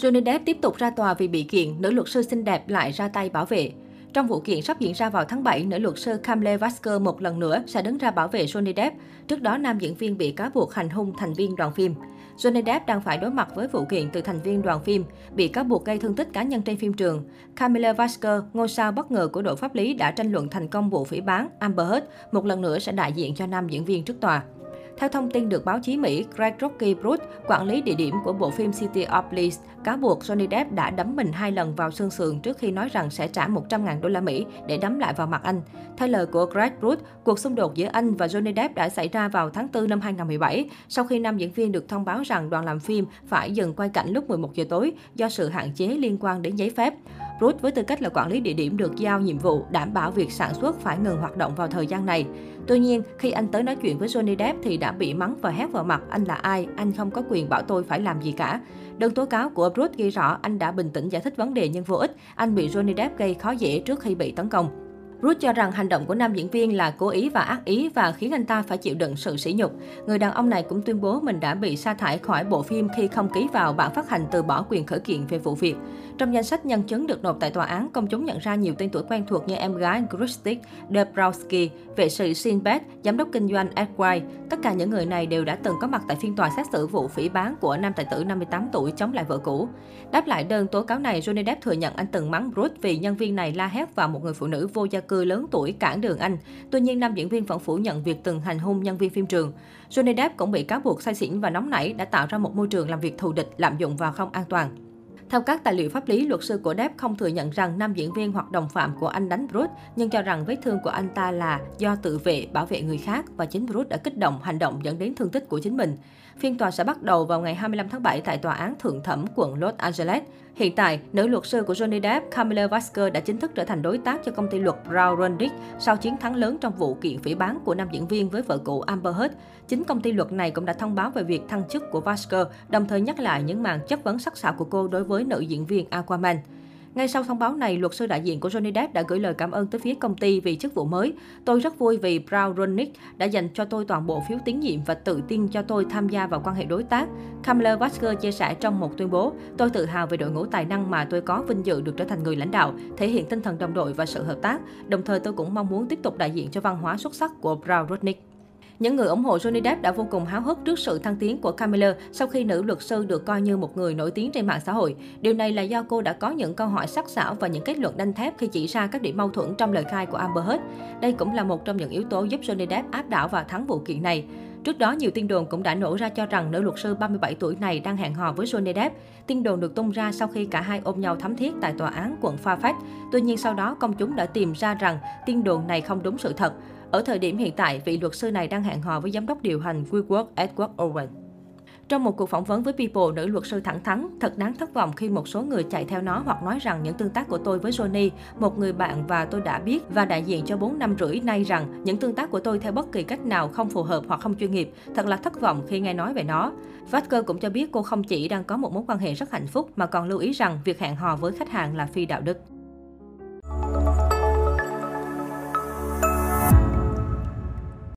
Johnny Depp tiếp tục ra tòa vì bị kiện, nữ luật sư xinh đẹp lại ra tay bảo vệ. Trong vụ kiện sắp diễn ra vào tháng 7, nữ luật sư Kamle Vasker một lần nữa sẽ đứng ra bảo vệ Johnny Depp. Trước đó, nam diễn viên bị cáo buộc hành hung thành viên đoàn phim. Johnny Depp đang phải đối mặt với vụ kiện từ thành viên đoàn phim, bị cáo buộc gây thương tích cá nhân trên phim trường. Camila Vasker, ngôi sao bất ngờ của đội pháp lý đã tranh luận thành công vụ phỉ bán Amber Heard, một lần nữa sẽ đại diện cho nam diễn viên trước tòa. Theo thông tin được báo chí Mỹ, Greg Rocky Bruce, quản lý địa điểm của bộ phim City of Bliss, cáo buộc Johnny Depp đã đấm mình hai lần vào xương sườn trước khi nói rằng sẽ trả 100.000 đô la Mỹ để đấm lại vào mặt anh. Theo lời của Greg Bruce, cuộc xung đột giữa anh và Johnny Depp đã xảy ra vào tháng 4 năm 2017, sau khi nam diễn viên được thông báo rằng đoàn làm phim phải dừng quay cảnh lúc 11 giờ tối do sự hạn chế liên quan đến giấy phép. Bruce với tư cách là quản lý địa điểm được giao nhiệm vụ đảm bảo việc sản xuất phải ngừng hoạt động vào thời gian này. Tuy nhiên, khi anh tới nói chuyện với Johnny Depp thì đã bị mắng và hét vào mặt anh là ai, anh không có quyền bảo tôi phải làm gì cả. Đơn tố cáo của Bruce ghi rõ anh đã bình tĩnh giải thích vấn đề nhưng vô ích, anh bị Johnny Depp gây khó dễ trước khi bị tấn công. Ruth cho rằng hành động của nam diễn viên là cố ý và ác ý và khiến anh ta phải chịu đựng sự sỉ nhục. Người đàn ông này cũng tuyên bố mình đã bị sa thải khỏi bộ phim khi không ký vào bản phát hành từ bỏ quyền khởi kiện về vụ việc. Trong danh sách nhân chứng được nộp tại tòa án, công chúng nhận ra nhiều tên tuổi quen thuộc như em gái Kristik Dabrowski, vệ sĩ Sinbad, giám đốc kinh doanh Edward. Tất cả những người này đều đã từng có mặt tại phiên tòa xét xử vụ phỉ bán của nam tài tử 58 tuổi chống lại vợ cũ. Đáp lại đơn tố cáo này, Johnny Depp thừa nhận anh từng mắng Ruth vì nhân viên này la hét vào một người phụ nữ vô gia cư lớn tuổi cản đường anh. Tuy nhiên, nam diễn viên vẫn phủ nhận việc từng hành hung nhân viên phim trường. Johnny Depp cũng bị cáo buộc say xỉn và nóng nảy đã tạo ra một môi trường làm việc thù địch, lạm dụng và không an toàn. Theo các tài liệu pháp lý, luật sư của Depp không thừa nhận rằng nam diễn viên hoặc đồng phạm của anh đánh Bruce, nhưng cho rằng vết thương của anh ta là do tự vệ, bảo vệ người khác và chính Bruce đã kích động hành động dẫn đến thương tích của chính mình. Phiên tòa sẽ bắt đầu vào ngày 25 tháng 7 tại Tòa án Thượng thẩm quận Los Angeles. Hiện tại, nữ luật sư của Johnny Depp, Camilla Vasker đã chính thức trở thành đối tác cho công ty luật Brown Rundich sau chiến thắng lớn trong vụ kiện phỉ bán của nam diễn viên với vợ cũ Amber Heard. Chính công ty luật này cũng đã thông báo về việc thăng chức của Vasker, đồng thời nhắc lại những màn chất vấn sắc sảo của cô đối với nữ diễn viên Aquaman. Ngay sau thông báo này, luật sư đại diện của Johnny Depp đã gửi lời cảm ơn tới phía công ty vì chức vụ mới. Tôi rất vui vì Brown Ronick đã dành cho tôi toàn bộ phiếu tín nhiệm và tự tin cho tôi tham gia vào quan hệ đối tác. Kamala Vasker chia sẻ trong một tuyên bố, tôi tự hào về đội ngũ tài năng mà tôi có vinh dự được trở thành người lãnh đạo, thể hiện tinh thần đồng đội và sự hợp tác. Đồng thời tôi cũng mong muốn tiếp tục đại diện cho văn hóa xuất sắc của Brown Ronick. Những người ủng hộ Johnny Depp đã vô cùng háo hức trước sự thăng tiến của Camilla sau khi nữ luật sư được coi như một người nổi tiếng trên mạng xã hội. Điều này là do cô đã có những câu hỏi sắc sảo và những kết luận đanh thép khi chỉ ra các điểm mâu thuẫn trong lời khai của Amber Heard. Đây cũng là một trong những yếu tố giúp Johnny Depp áp đảo và thắng vụ kiện này. Trước đó, nhiều tin đồn cũng đã nổ ra cho rằng nữ luật sư 37 tuổi này đang hẹn hò với Johnny Depp. Tin đồn được tung ra sau khi cả hai ôm nhau thắm thiết tại tòa án quận Fairfax. Tuy nhiên sau đó, công chúng đã tìm ra rằng tin đồn này không đúng sự thật. Ở thời điểm hiện tại, vị luật sư này đang hẹn hò với giám đốc điều hành WeWork Edward Owen. Trong một cuộc phỏng vấn với People, nữ luật sư thẳng thắn, thật đáng thất vọng khi một số người chạy theo nó hoặc nói rằng những tương tác của tôi với Johnny, một người bạn và tôi đã biết và đại diện cho 4 năm rưỡi nay rằng những tương tác của tôi theo bất kỳ cách nào không phù hợp hoặc không chuyên nghiệp. Thật là thất vọng khi nghe nói về nó. Vasker cũng cho biết cô không chỉ đang có một mối quan hệ rất hạnh phúc mà còn lưu ý rằng việc hẹn hò với khách hàng là phi đạo đức.